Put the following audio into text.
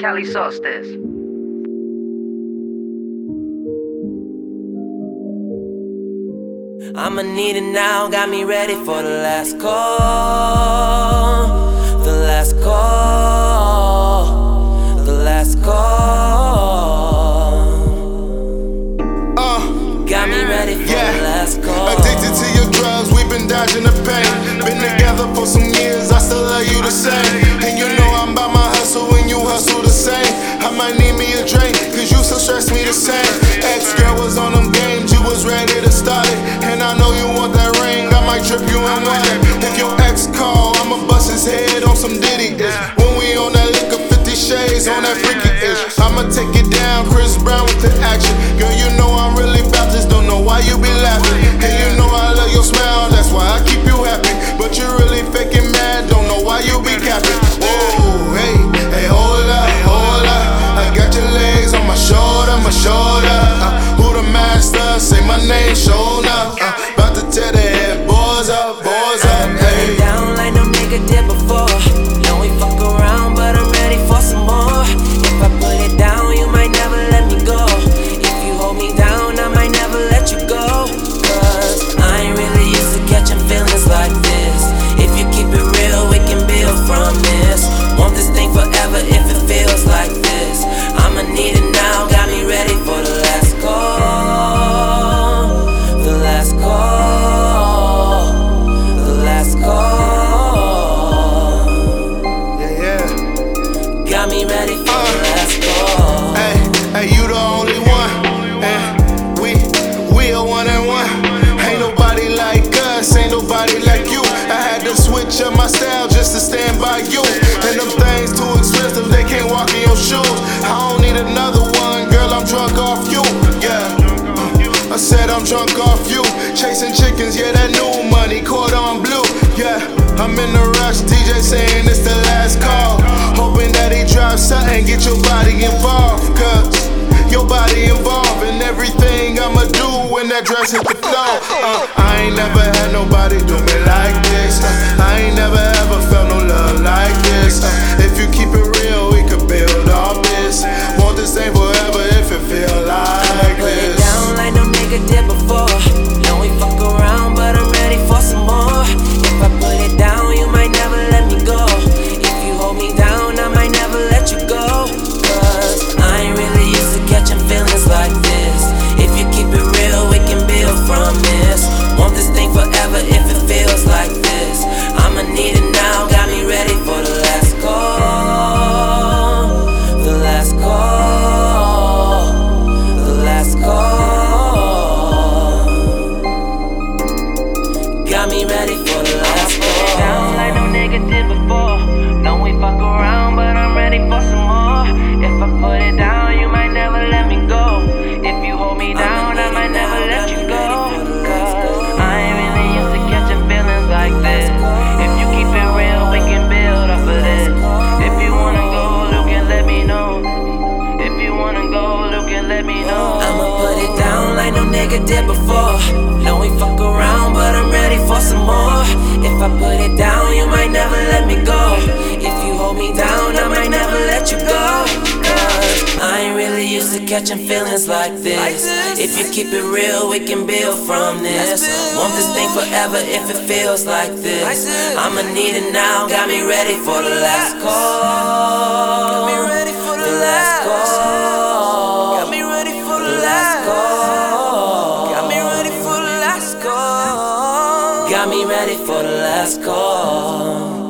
Cali Solstice. I'ma need it now, got me ready for the last call. The last call. Need me a drink, cause you still stress me the same. Ex girl was on them games, you was ready to start it. And I know you want that ring, I might trip you in one. If your ex call, I'ma bust his head on some Diddy. When we on that liquor, 50 shades on that freaky ish. I'ma take it down, Chris Brown with the To switch up my style just to stand by you. And them things too expensive, they can't walk in your shoes. I don't need another one, girl, I'm drunk off you. Yeah. Uh, I said I'm drunk off you. Chasing chickens, yeah, that new money, cordon bleu. Yeah, I'm in a rush. DJ saying it's the last call. Hoping that he drops something, get your body involved. Cause your body involved in everything I'ma do when that dress hit the floor. Uh, I ain't never had nobody do me like this. I ain't never ever felt no love like this. Nigga did before. Know we fuck around, but I'm ready for some more. If I put it down, you might never let me go. If you hold me down, I might never let you go. Cause I ain't really used to catching feelings like this. If you keep it real, we can build from this. Want this thing forever if it feels like this. I'ma need it now, got me ready for the last call. Got me ready for the last call.